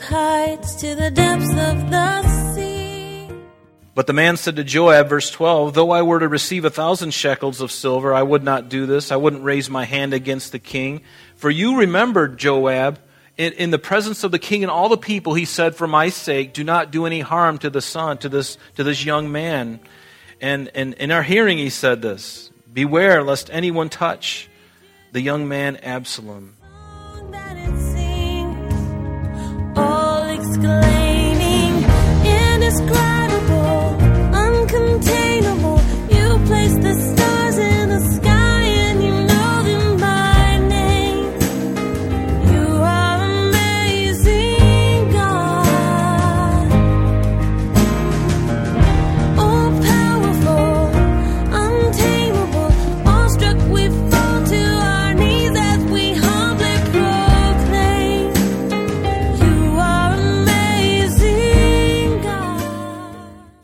with heights to the depths of the sea. But the man said to Joab, verse 12, Though I were to receive a thousand shekels of silver, I would not do this. I wouldn't raise my hand against the king. For you remembered, Joab, in, in, the presence of the king and all the people, he said, For my sake, do not do any harm to the son, to this, to this young man. And, and in our hearing, he said this Beware lest anyone touch the young man Absalom. Exclaiming, indescribable, uncontainable.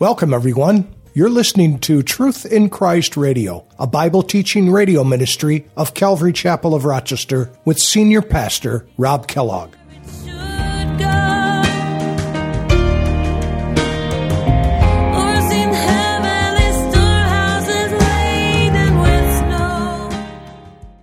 Welcome, everyone. You're listening to Truth in Christ Radio, a Bible teaching radio ministry of Calvary Chapel of Rochester with Senior Pastor Rob Kellogg. should go. Or in heavenly storehouses laden with snow.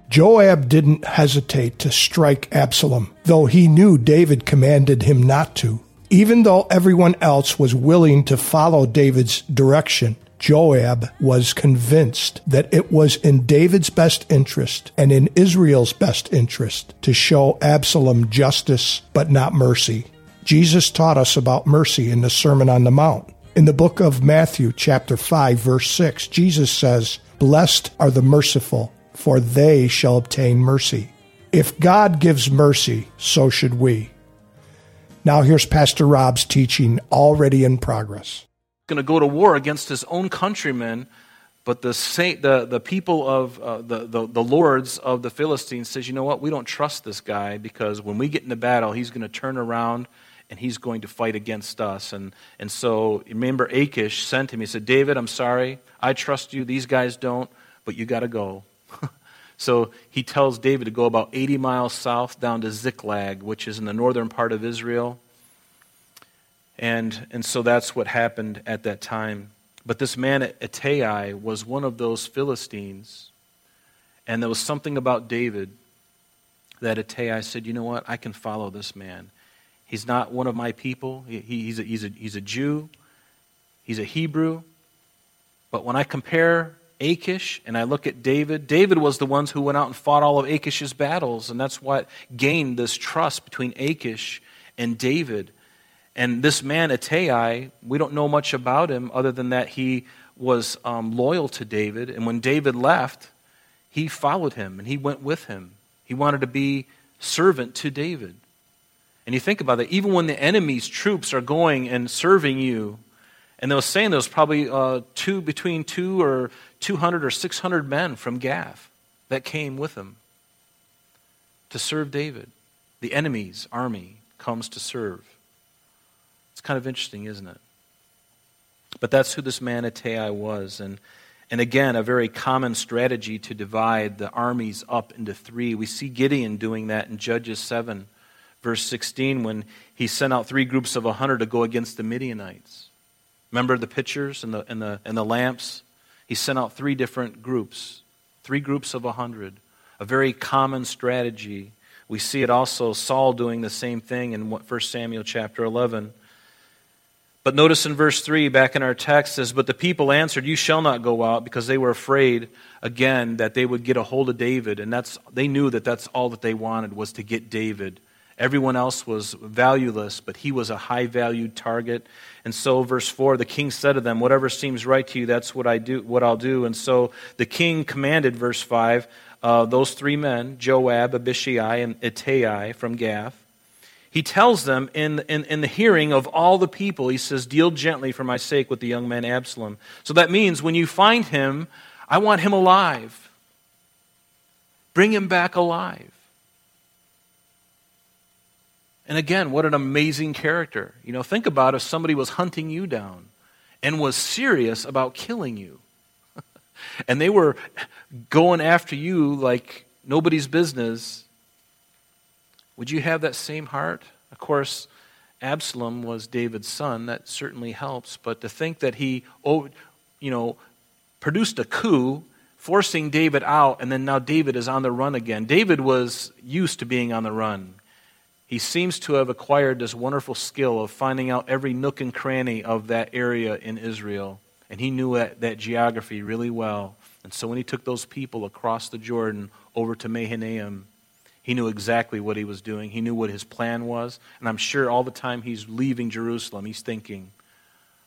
Joab didn't hesitate to strike Absalom, though he knew David commanded him not to. Even though everyone else was willing to follow David's direction, Joab was convinced that it was in David's best interest and in Israel's best interest to show Absalom justice but not mercy. Jesus taught us about mercy in the Sermon on the Mount. In the book of Matthew, chapter 5, verse 6, Jesus says, Blessed are the merciful, for they shall obtain mercy. If God gives mercy, so should we. Now here's Pastor Rob's teaching already in progress. Going to go to war against his own countrymen, but the, sa- the, the people of uh, the, the, the lords of the Philistines says, you know what, we don't trust this guy because when we get into battle, he's going to turn around and he's going to fight against us. And, and so remember, Achish sent him. He said, David, I'm sorry. I trust you. These guys don't, but you got to go. so he tells David to go about 80 miles south down to Ziklag, which is in the northern part of Israel. And, and so that's what happened at that time. But this man Ittai was one of those Philistines. And there was something about David that Ittai said, you know what, I can follow this man. He's not one of my people. He, he's, a, he's, a, he's a Jew. He's a Hebrew. But when I compare Achish and I look at David, David was the ones who went out and fought all of Achish's battles. And that's what gained this trust between Achish and David. And this man, Ittai, we don't know much about him other than that he was um, loyal to David. And when David left, he followed him and he went with him. He wanted to be servant to David. And you think about that, even when the enemy's troops are going and serving you, and they were saying there was probably uh, two, between two or 200 or 600 men from Gath that came with him to serve David. The enemy's army comes to serve. It's kind of interesting, isn't it? But that's who this man was. And, and again, a very common strategy to divide the armies up into three. We see Gideon doing that in Judges 7, verse 16, when he sent out three groups of 100 to go against the Midianites. Remember the pictures and the, and the, and the lamps? He sent out three different groups, three groups of a 100. A very common strategy. We see it also Saul doing the same thing in 1 Samuel chapter 11. But notice in verse 3, back in our text, says, But the people answered, You shall not go out, because they were afraid, again, that they would get a hold of David. And that's, they knew that that's all that they wanted, was to get David. Everyone else was valueless, but he was a high valued target. And so, verse 4, the king said to them, Whatever seems right to you, that's what, I do, what I'll do. And so the king commanded, verse 5, uh, those three men, Joab, Abishai, and Ittai from Gath, he tells them in, in, in, the hearing of all the people, he says, Deal gently for my sake with the young man Absalom. So that means when you find him, I want him alive. Bring him back alive. And again, what an amazing character. You know, think about if somebody was hunting you down and was serious about killing you. and they were going after you like nobody's business would you have that same heart? Of course, Absalom was David's son, that certainly helps. But to think that he, oh, you know, produced a coup, forcing David out, and then now David is on the run again. David was used to being on the run. He seems to have acquired this wonderful skill of finding out every nook and cranny of that area in Israel. And he knew that, that geography really well. And so when he took those people across the Jordan over to Mahanaim, he knew exactly what he was doing. He knew what his plan was. And I'm sure all the time he's leaving Jerusalem, he's thinking,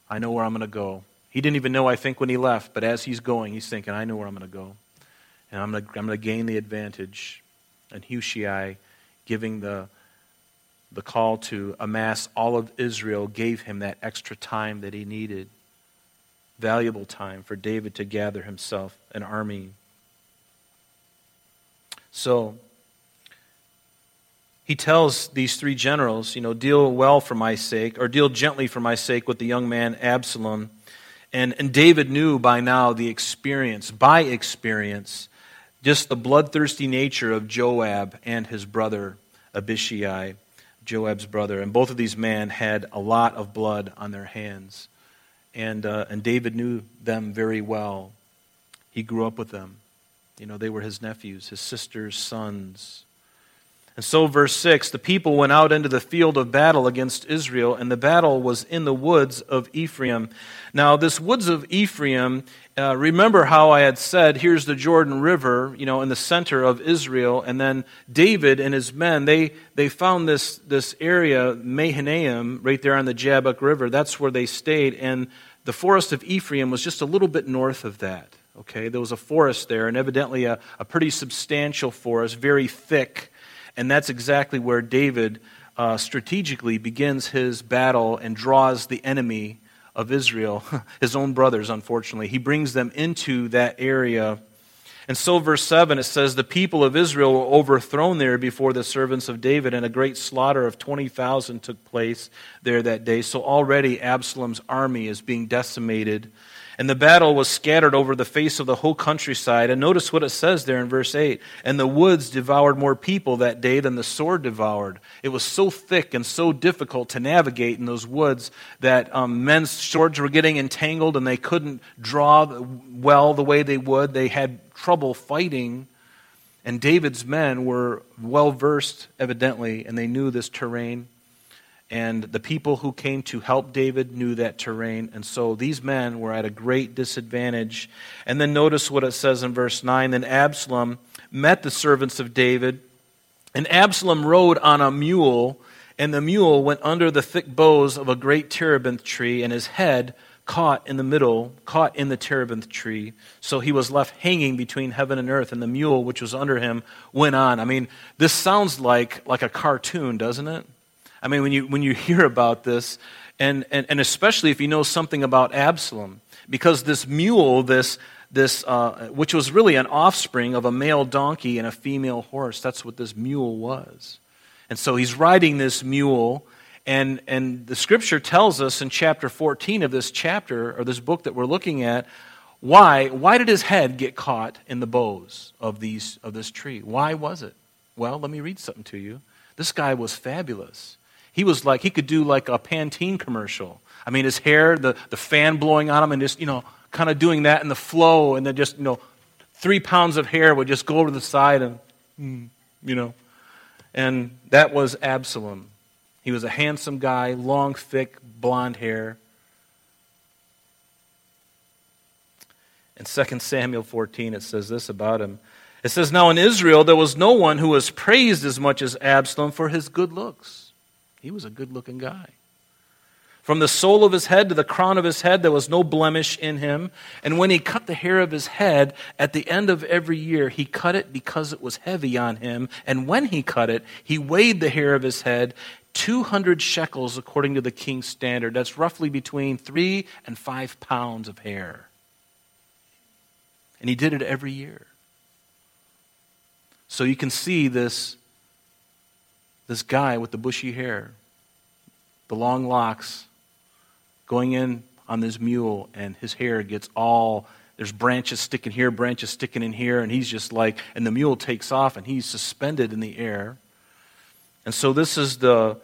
I know where I'm going to go. He didn't even know, I think, when he left, but as he's going, he's thinking, I know where I'm going to go. And I'm going to, I'm going to gain the advantage. And Hushai, giving the, the call to amass all of Israel, gave him that extra time that he needed. Valuable time for David to gather himself an army. So, he tells these three generals, you know, deal well for my sake, or deal gently for my sake with the young man Absalom. And, and David knew by now the experience, by experience, just the bloodthirsty nature of Joab and his brother Abishai, Joab's brother. And both of these men had a lot of blood on their hands. And, uh, and David knew them very well. He grew up with them. You know, they were his nephews, his sister's sons. And so, verse 6 the people went out into the field of battle against Israel, and the battle was in the woods of Ephraim. Now, this woods of Ephraim, uh, remember how I had said, here's the Jordan River, you know, in the center of Israel, and then David and his men, they, they found this, this area, Mahanaim, right there on the Jabbok River. That's where they stayed, and the forest of Ephraim was just a little bit north of that. Okay, there was a forest there, and evidently a, a pretty substantial forest, very thick. And that's exactly where David uh, strategically begins his battle and draws the enemy of Israel, his own brothers, unfortunately. He brings them into that area. And so, verse 7, it says, The people of Israel were overthrown there before the servants of David, and a great slaughter of 20,000 took place there that day. So, already Absalom's army is being decimated and the battle was scattered over the face of the whole countryside. And notice what it says there in verse 8. And the woods devoured more people that day than the sword devoured. It was so thick and so difficult to navigate in those woods that um, men's swords were getting entangled and they couldn't draw well the way they would. They had trouble fighting. And David's men were well versed, evidently, and they knew this terrain. And the people who came to help David knew that terrain. And so these men were at a great disadvantage. And then notice what it says in verse 9. Then Absalom met the servants of David, and Absalom rode on a mule, and the mule went under the thick boughs of a great terebinth tree, and his head caught in the middle, caught in the terebinth tree. So he was left hanging between heaven and earth, and the mule which was under him went on. I mean, this sounds like, like a cartoon, doesn't it? I mean, when you, when you hear about this, and, and, and especially if you know something about Absalom, because this mule, this, this uh, which was really an offspring of a male donkey and a female horse, that's what this mule was. And so he's riding this mule, and, and the scripture tells us in chapter 14 of this chapter, or this book that we're looking at, why, why did his head get caught in the boughs of, these, of this tree? Why was it? Well, let me read something to you. This guy was fabulous. He was like, he could do like a Pantene commercial. I mean, his hair, the, the fan blowing on him, and just, you know, kind of doing that in the flow, and then just, you know, three pounds of hair would just go over the side and, mm, you know. And that was Absalom. He was a handsome guy, long, thick, blonde hair. In 2 Samuel 14, it says this about him. It says, Now in Israel there was no one who was praised as much as Absalom for his good looks. He was a good looking guy. From the sole of his head to the crown of his head, there was no blemish in him. And when he cut the hair of his head at the end of every year, he cut it because it was heavy on him. And when he cut it, he weighed the hair of his head 200 shekels according to the king's standard. That's roughly between three and five pounds of hair. And he did it every year. So you can see this this guy with the bushy hair, the long locks, going in on this mule, and his hair gets all there's branches sticking here, branches sticking in here, and he's just like, and the mule takes off and he's suspended in the air. And so this is the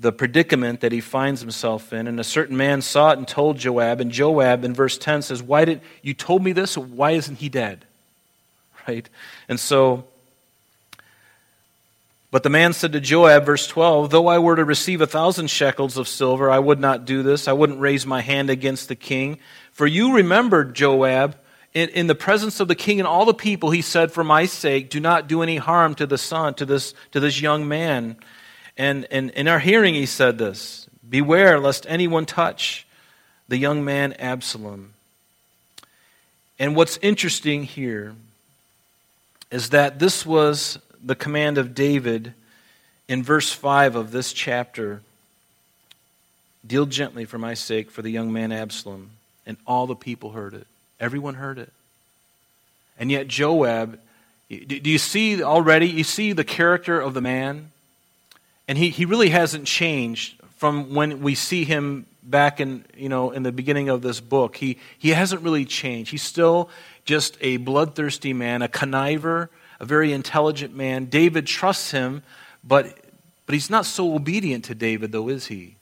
the predicament that he finds himself in. And a certain man saw it and told Joab. And Joab, in verse 10, says, Why did you told me this? Why isn't he dead? Right? And so, but the man said to Joab, verse 12, Though I were to receive a thousand shekels of silver, I would not do this. I wouldn't raise my hand against the king. For you remembered, Joab, in, in, the presence of the king and all the people, he said, For my sake, do not do any harm to the son, to this, to this young man. And, and in our hearing, he said this Beware lest anyone touch the young man Absalom. And what's interesting here is that this was the command of David in verse 5 of this chapter Deal gently for my sake for the young man Absalom. And all the people heard it. Everyone heard it. And yet, Joab, do you see already? You see the character of the man? And he, he really hasn't changed from when we see him back in, you know, in the beginning of this book. He, he hasn't really changed. He's still just a bloodthirsty man, a conniver, a very intelligent man. David trusts him, but, but he's not so obedient to David, though, is he?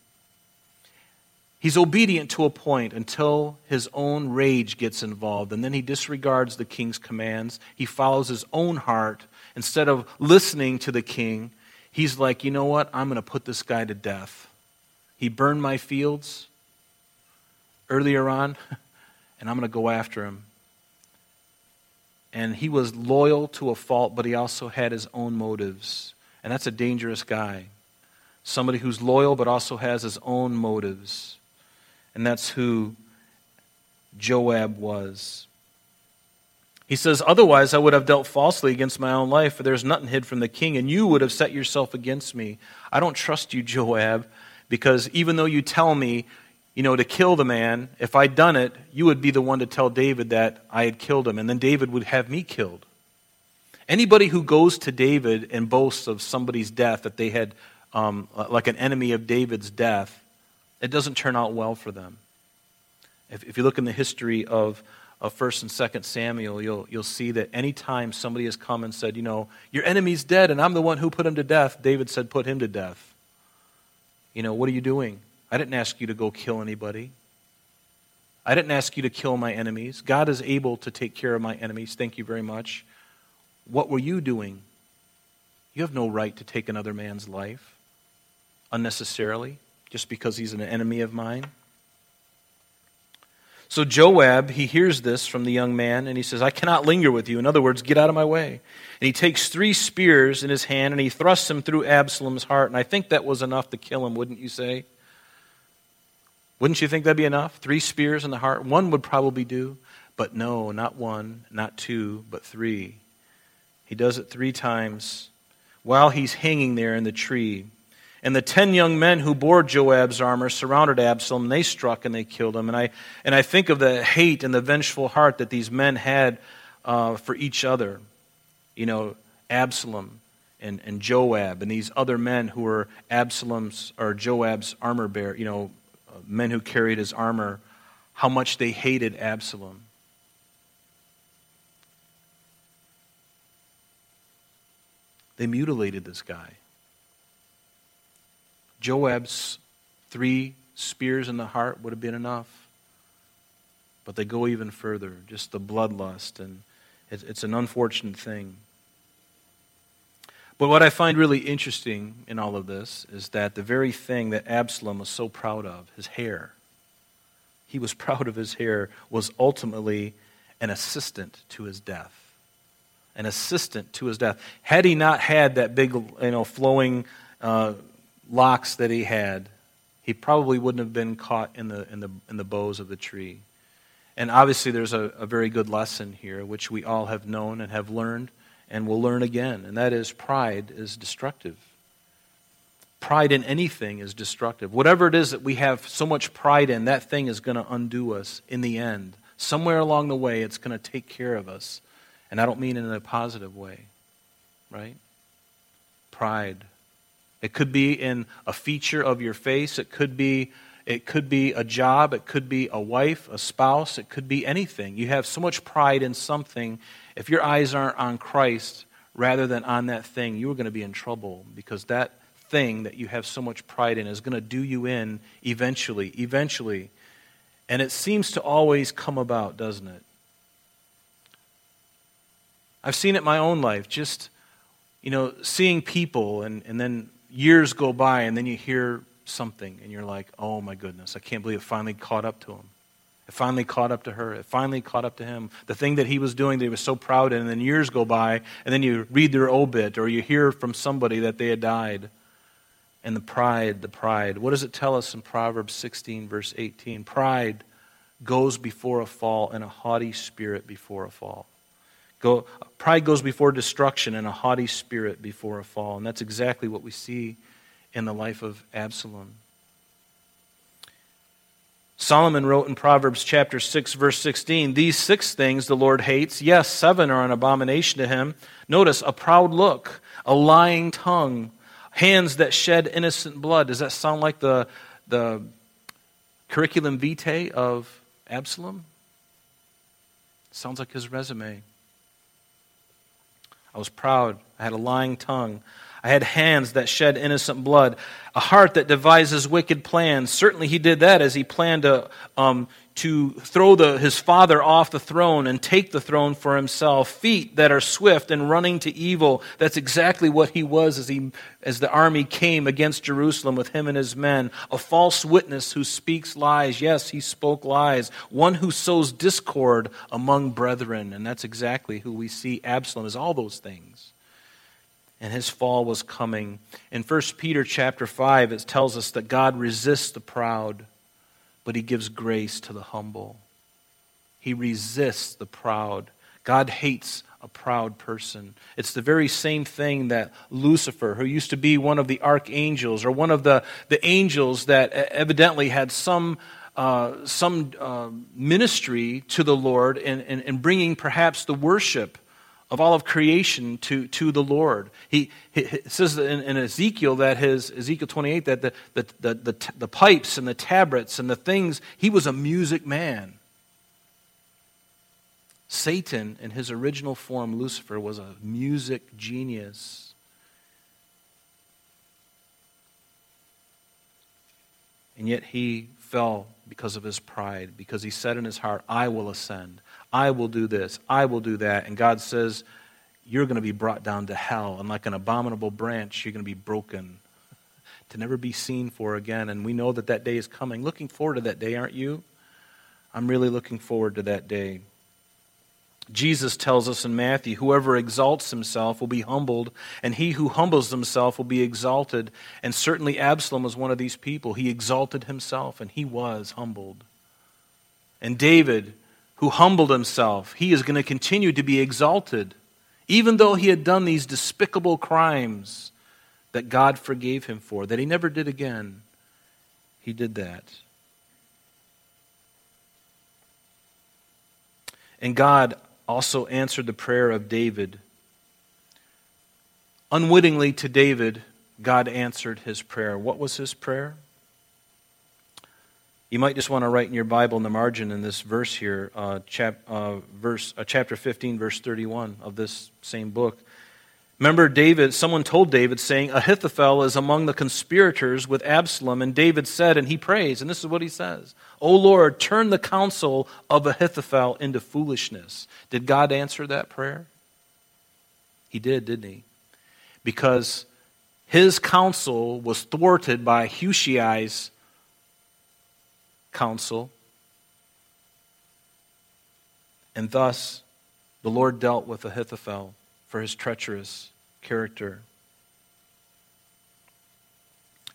He's obedient to a point until his own rage gets involved, and then he disregards the king's commands. He follows his own heart. Instead of listening to the king, he's like, you know what? I'm going to put this guy to death. He burned my fields earlier on, and I'm going to go after him. And he was loyal to a fault, but he also had his own motives. And that's a dangerous guy. Somebody who's loyal, but also has his own motives. And that's who Joab was. He says, Otherwise, I would have dealt falsely against my own life, for there's nothing hid from the king, and you would have set yourself against me. I don't trust you, Joab, because even though you tell me, you know, to kill the man, if I'd done it, you would be the one to tell David that I had killed him, and then David would have me killed. Anybody who goes to David and boasts of somebody's death, that they had, um, like an enemy of David's death, it doesn't turn out well for them. If, if you look in the history of of 1st and 2nd Samuel, you'll, you'll see that anytime somebody has come and said, you know, your enemy's dead and I'm the one who put him to death, David said, put him to death. You know, what are you doing? I didn't ask you to go kill anybody. I didn't ask you to kill my enemies. God is able to take care of my enemies. Thank you very much. What were you doing? You have no right to take another man's life unnecessarily just because he's an enemy of mine. So Joab, he hears this from the young man and he says, I cannot linger with you. In other words, get out of my way. And he takes three spears in his hand and he thrusts them through Absalom's heart. And I think that was enough to kill him, wouldn't you say? Wouldn't you think that'd be enough? Three spears in the heart? One would probably do. But no, not one, not two, but three. He does it three times while he's hanging there in the tree. And the ten young men who bore Joab's armor surrounded Absalom. They struck and they killed him. And I, and I think of the hate and the vengeful heart that these men had uh, for each other. You know, Absalom and, and Joab and these other men who were Absalom's or Joab's armor bearer, you know, Uh, men who carried his armor, how much they hated Absalom. They mutilated this guy. Joab's three spears in the heart would have been enough. But they go even further, just the bloodlust, and it's an unfortunate thing. But what I find really interesting in all of this is that the very thing that Absalom was so proud of, his hair, he was proud of his hair, was ultimately an assistant to his death. An assistant to his death. Had he not had that big, you know, flowing uh, locks that he had, he probably wouldn't have been caught in the, in the, in the boughs of the tree. And obviously, there's a, a very good lesson here, which we all have known and have learned and we'll learn again, and that is pride is destructive. Pride in anything is destructive. Whatever it is that we have so much pride in, that thing is going to undo us in the end. Somewhere along the way, it's going to take care of us. And I don't mean in a positive way, right? Pride. It could be in a feature of your face. It could be it could be a job, it could be a wife, a spouse, it could be anything. You have so much pride in something. If your eyes aren't on Christ rather than on that thing, you are going to be in trouble because that thing that you have so much pride in is going to do you in eventually, eventually. And it seems to always come about, doesn't it? I've seen it in my own life, just, you know, seeing people, and, and then years go by, and then you hear something, and you're like, oh my goodness, I can't believe it finally caught up to him. It finally caught up to her. It finally caught up to him. The thing that he was doing that he was so proud of, and then years go by, and then you read their obit, or you hear from somebody that they had died. And the pride, the pride. What does it tell us in Proverbs 16, verse 18? Pride goes before a fall, and a haughty spirit before a fall. Go, pride goes before destruction, and a haughty spirit before a fall. And that's exactly what we see in the life of Absalom. Solomon wrote in Proverbs chapter 6 verse 16, these six things the Lord hates. Yes, seven are an abomination to him. Notice a proud look, a lying tongue, hands that shed innocent blood. Does that sound like the the curriculum vitae of Absalom? Sounds like his resume. I was proud. I had a lying tongue. I had hands that shed innocent blood, a heart that devises wicked plans. Certainly, he did that as he planned to, um, to throw the, his father off the throne and take the throne for himself. Feet that are swift and running to evil. That's exactly what he was as, he, as the army came against Jerusalem with him and his men. A false witness who speaks lies. Yes, he spoke lies. One who sows discord among brethren. And that's exactly who we see Absalom as all those things and his fall was coming. In 1 Peter chapter 5 it tells us that God resists the proud, but he gives grace to the humble. He resists the proud. God hates a proud person. It's the very same thing that Lucifer, who used to be one of the archangels or one of the, the angels that evidently had some uh, some uh, ministry to the Lord in, in bringing perhaps the worship of all of creation to, to the Lord. He, he, he says in, in, Ezekiel that his Ezekiel 28 that the, the, the, the, the pipes and the tabrets and the things, he was a music man. Satan, in his original form, Lucifer, was a music genius. And yet he fell because of his pride, because he said in his heart, I will ascend. I will do this, I will do that. And God says, You're going to be brought down to hell, and like an abominable branch, you're going to be broken to never be seen for again. And we know that that day is coming. Looking forward to that day, aren't you? I'm really looking forward to that day. Jesus tells us in Matthew, whoever exalts himself will be humbled, and he who humbles himself will be exalted. And certainly Absalom was one of these people. He exalted himself, and he was humbled. And David who humbled himself, he is going to continue to be exalted, even though he had done these despicable crimes that God forgave him for, that he never did again. He did that. And God also answered the prayer of David. Unwittingly to David, God answered his prayer. What was his prayer? You might just want to write in your Bible in the margin in this verse here, uh, chap, uh, verse, uh, chapter 15, verse 31 of this same book. Remember, David, someone told David, saying, Ahithophel is among the conspirators with Absalom. And David said, and he prays, and this is what he says O Lord, turn the counsel of Ahithophel into foolishness. Did God answer that prayer? He did, didn't he? Because his counsel was thwarted by Hushai's counsel. And thus, the Lord dealt with Ahithophel for his treacherous character.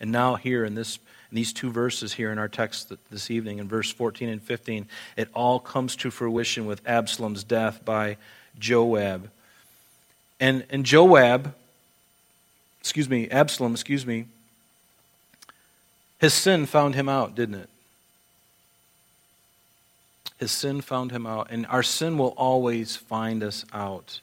And now, here in, this, in these two verses here in our text this evening, in verse 14 and 15, it all comes to fruition with Absalom's death by Joab. And, and Joab, excuse me, Absalom, excuse me, his sin found him out, didn't it? His sin found him out, and our sin will always find us out.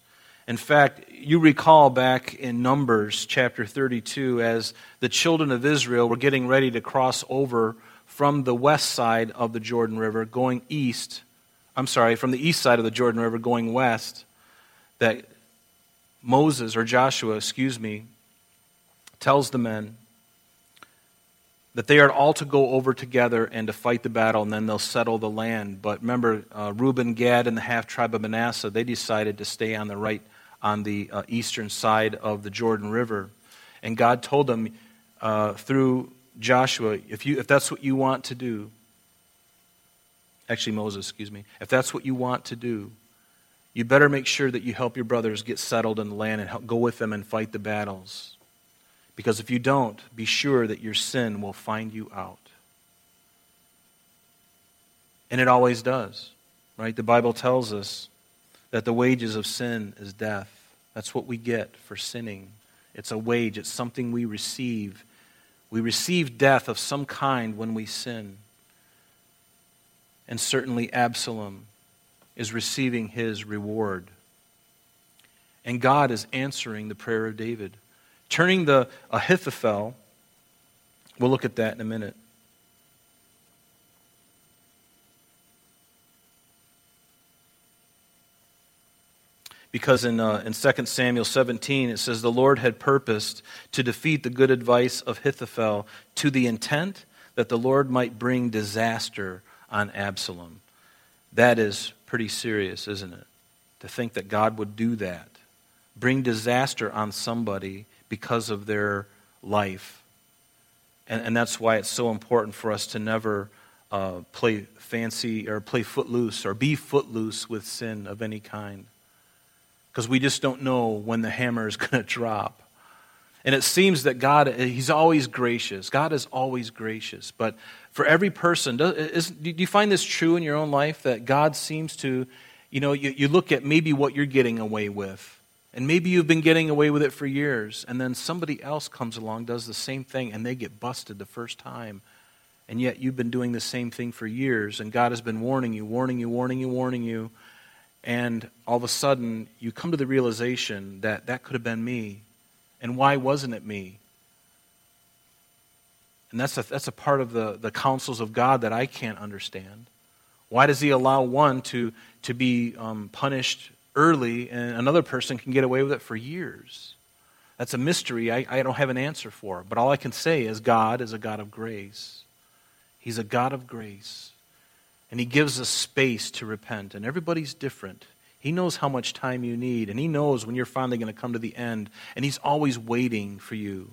In fact, you recall back in Numbers chapter 32, as the children of Israel were getting ready to cross over from the west side of the Jordan River going east. I'm sorry, from the east side of the Jordan River going west, that Moses, or Joshua, excuse me, tells the men, that they are all to go over together and to fight the battle, and then they'll settle the land. But remember, uh, Reuben, Gad, and the half tribe of Manasseh, they decided to stay on the right, on the uh, eastern side of the Jordan River. And God told them uh, through Joshua, if, you, if that's what you want to do, actually, Moses, excuse me, if that's what you want to do, you better make sure that you help your brothers get settled in the land and help, go with them and fight the battles. Because if you don't, be sure that your sin will find you out. And it always does, right? The Bible tells us that the wages of sin is death. That's what we get for sinning. It's a wage, it's something we receive. We receive death of some kind when we sin. And certainly Absalom is receiving his reward. And God is answering the prayer of David. Turning the Ahithophel, we'll look at that in a minute. Because in, uh, in 2 Samuel 17, it says, The Lord had purposed to defeat the good advice of Ahithophel to the intent that the Lord might bring disaster on Absalom. That is pretty serious, isn't it? To think that God would do that, bring disaster on somebody because of their life. And, and that's why it's so important for us to never uh, play fancy or play footloose or be footloose with sin of any kind. Because we just don't know when the hammer is going to drop. And it seems that God, He's always gracious. God is always gracious. But for every person, do, is, do you find this true in your own life that God seems to, you know, you, you look at maybe what you're getting away with and maybe you've been getting away with it for years, and then somebody else comes along, does the same thing, and they get busted the first time. And yet you've been doing the same thing for years, and God has been warning you, warning you, warning you, warning you. And all of a sudden, you come to the realization that that could have been me. And why wasn't it me? And that's a, that's a part of the, the counsels of God that I can't understand. Why does He allow one to, to be um, punished early and another person can get away with it for years. That's a mystery I, I don't have an answer for. But all I can say is God is a God of grace. He's a God of grace. And He gives us space to repent. And everybody's different. He knows how much time you need. And He knows when you're finally going to come to the end. And He's always waiting for you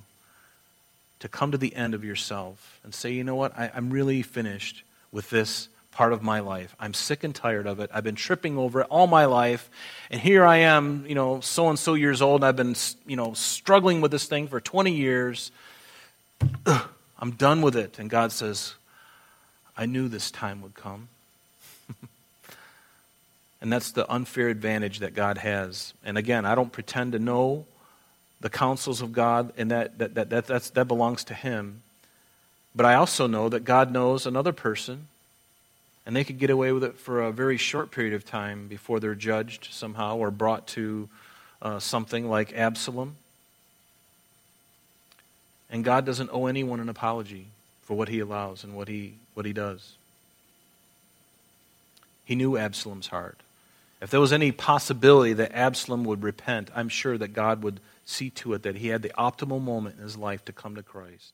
to come to the end of yourself and say, you know what? I, I'm really finished with this part of my life. I'm sick and tired of it. I've been tripping over it all my life. And here I am, you know, so and so years old. I've been, you know, struggling with this thing for 20 years. Ugh, I'm done with it. And God says, I knew this time would come. and that's the unfair advantage that God has. And again, I don't pretend to know the counsels of God, and that, that, that, that, that belongs to Him. But I also know that God knows another person and they could get away with it for a very short period of time before they're judged somehow or brought to uh, something like Absalom. And God doesn't owe anyone an apology for what he allows and what he, what he does. He knew Absalom's heart. If there was any possibility that Absalom would repent, I'm sure that God would see to it that he had the optimal moment in his life to come to Christ.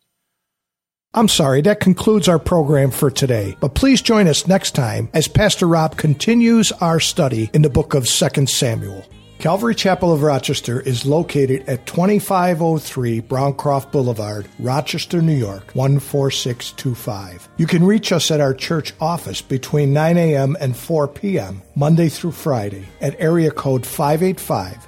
I'm sorry, that concludes our program for today. But please join us next time as Pastor Rob continues our study in the book of 2 Samuel. Calvary Chapel of Rochester is located at 2503 Browncroft Boulevard, Rochester, New York, 14625. You can reach us at our church office between 9 a.m. and 4 p.m., Monday through Friday, at area code 585